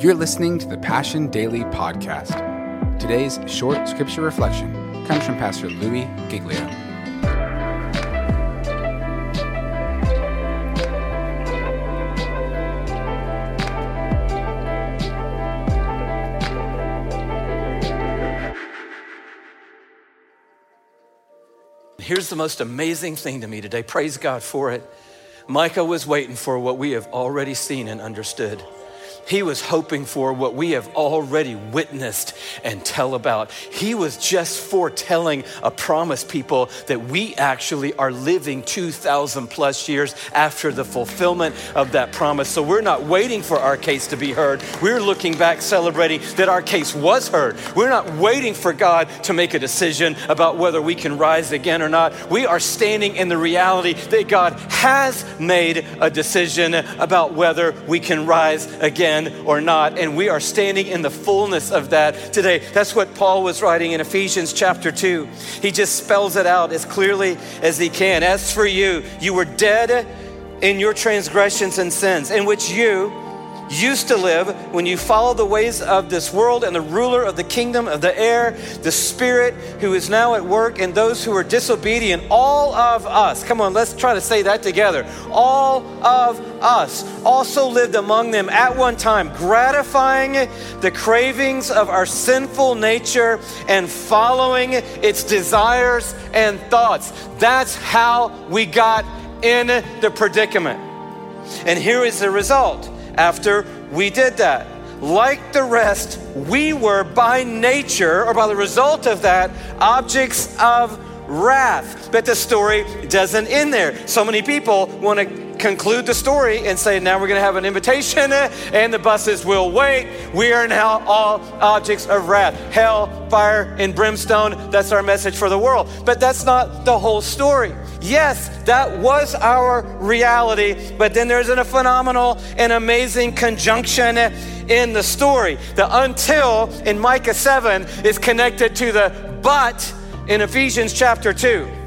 You're listening to the Passion Daily Podcast. Today's short scripture reflection comes from Pastor Louis Giglio. Here's the most amazing thing to me today. Praise God for it. Micah was waiting for what we have already seen and understood. He was hoping for what we have already witnessed and tell about. He was just foretelling a promise, people, that we actually are living 2,000 plus years after the fulfillment of that promise. So we're not waiting for our case to be heard. We're looking back, celebrating that our case was heard. We're not waiting for God to make a decision about whether we can rise again or not. We are standing in the reality that God has made a decision about whether we can rise again or not. And we are standing in the fullness of that today. That's what Paul was writing in Ephesians chapter 2. He just spells it out as clearly as he can. As for you, you were dead in your transgressions and sins, in which you, used to live when you follow the ways of this world and the ruler of the kingdom of the air, the spirit who is now at work in those who are disobedient, all of us. Come on, let's try to say that together. All of us also lived among them at one time, gratifying the cravings of our sinful nature and following its desires and thoughts. That's how we got in the predicament. And here is the result after we did that. Like the rest, we were by nature, or by the result of that, objects of wrath. But the story doesn't end there. So many people want to conclude the story and say, now we're going to have an invitation and the buses will wait. We are now all objects of wrath. Hell, fire, and brimstone. That's our message for the world. But that's not the whole story. Yes, that was our reality, but then there's a phenomenal and amazing conjunction in the story. The until in Micah 7 is connected to the but in Ephesians chapter 2.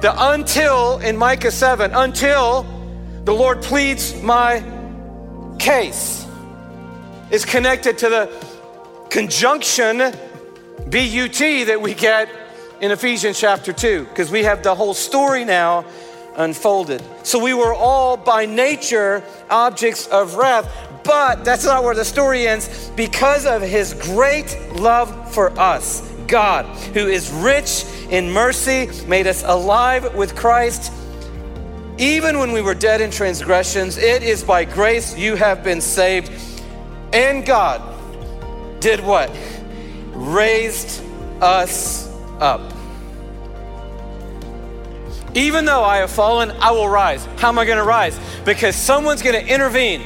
The until in Micah 7, until the Lord pleads my case, is connected to the conjunction, BUT, that we get in Ephesians chapter 2, because we have the whole story now unfolded. So we were all by nature objects of wrath, but that's not where the story ends. Because of his great love for us, God, who is rich in mercy, made us alive with Christ. Even when we were dead in transgressions, it is by grace you have been saved. And God did what? Raised us up. Even though I have fallen, I will rise. How am I going to rise? Because someone's going to intervene.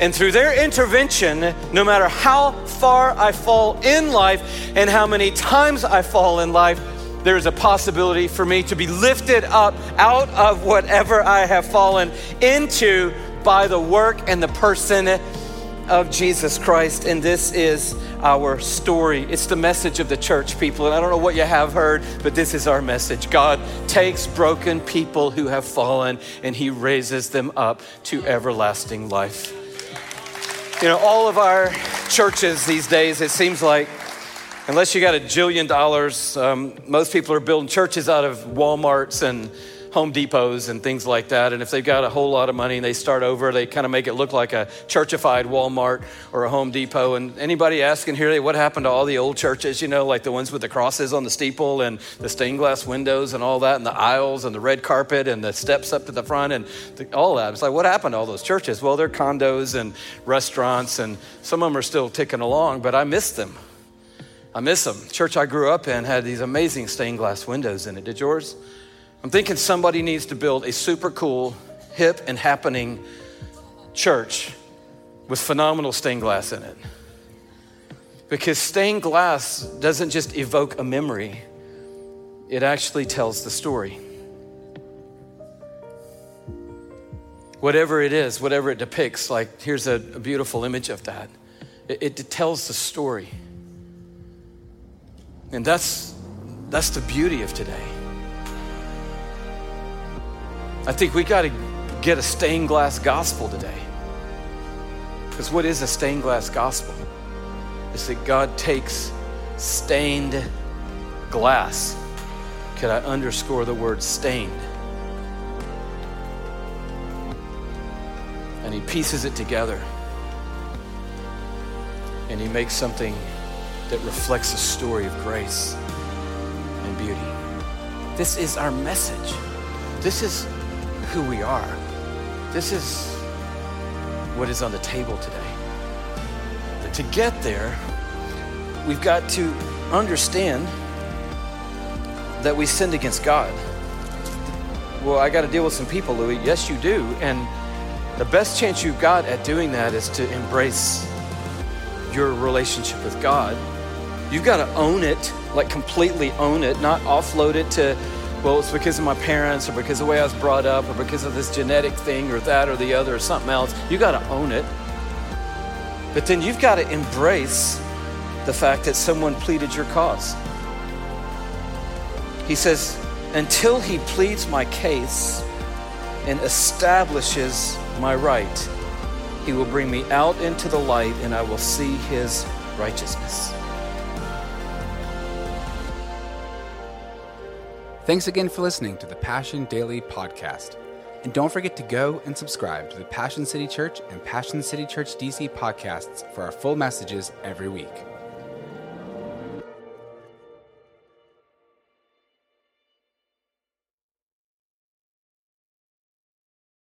And through their intervention, no matter how far I fall in life and how many times I fall in life, there is a possibility for me to be lifted up out of whatever I have fallen into by the work and the person of Jesus Christ. And this is our story. It's the message of the church, people. And I don't know what you have heard, but this is our message. God takes broken people who have fallen and he raises them up to everlasting life. You know, all of our churches these days, it seems like, unless you got a jillion dollars, um, most people are building churches out of Walmarts and Home Depots and things like that. And if they've got a whole lot of money and they start over, they kind of make it look like a churchified Walmart or a Home Depot. And anybody asking here, what happened to all the old churches, you know, like the ones with the crosses on the steeple and the stained glass windows and all that, and the aisles and the red carpet and the steps up to the front and the, all that? It's like, what happened to all those churches? Well, they're condos and restaurants, and some of them are still ticking along, but I miss them. I miss them. church I grew up in had these amazing stained glass windows in it. Did yours? I'm thinking somebody needs to build a super cool, hip, and happening church with phenomenal stained glass in it. Because stained glass doesn't just evoke a memory, it actually tells the story. Whatever it is, whatever it depicts, like here's a, a beautiful image of that, it, it tells the story. And that's, that's the beauty of today. I think we got to get a stained glass gospel today. Because what is a stained glass gospel? It's that God takes stained glass. Could I underscore the word stained? And he pieces it together. And he makes something that reflects a story of grace and beauty. This is our message. This is who we are. This is what is on the table today. But to get there, we've got to understand that we sinned against God. Well, I got to deal with some people, Louis. Yes, you do. And the best chance you've got at doing that is to embrace your relationship with God. You've got to own it, like completely own it, not offload it to, well, it's because of my parents or because of the way I was brought up or because of this genetic thing or that or the other or something else. You got to own it. But then you've got to embrace the fact that someone pleaded your cause. He says, until he pleads my case and establishes my right, he will bring me out into the light and I will see his righteousness. Thanks again for listening to the Passion Daily Podcast. And don't forget to go and subscribe to the Passion City Church and Passion City Church DC podcasts for our full messages every week.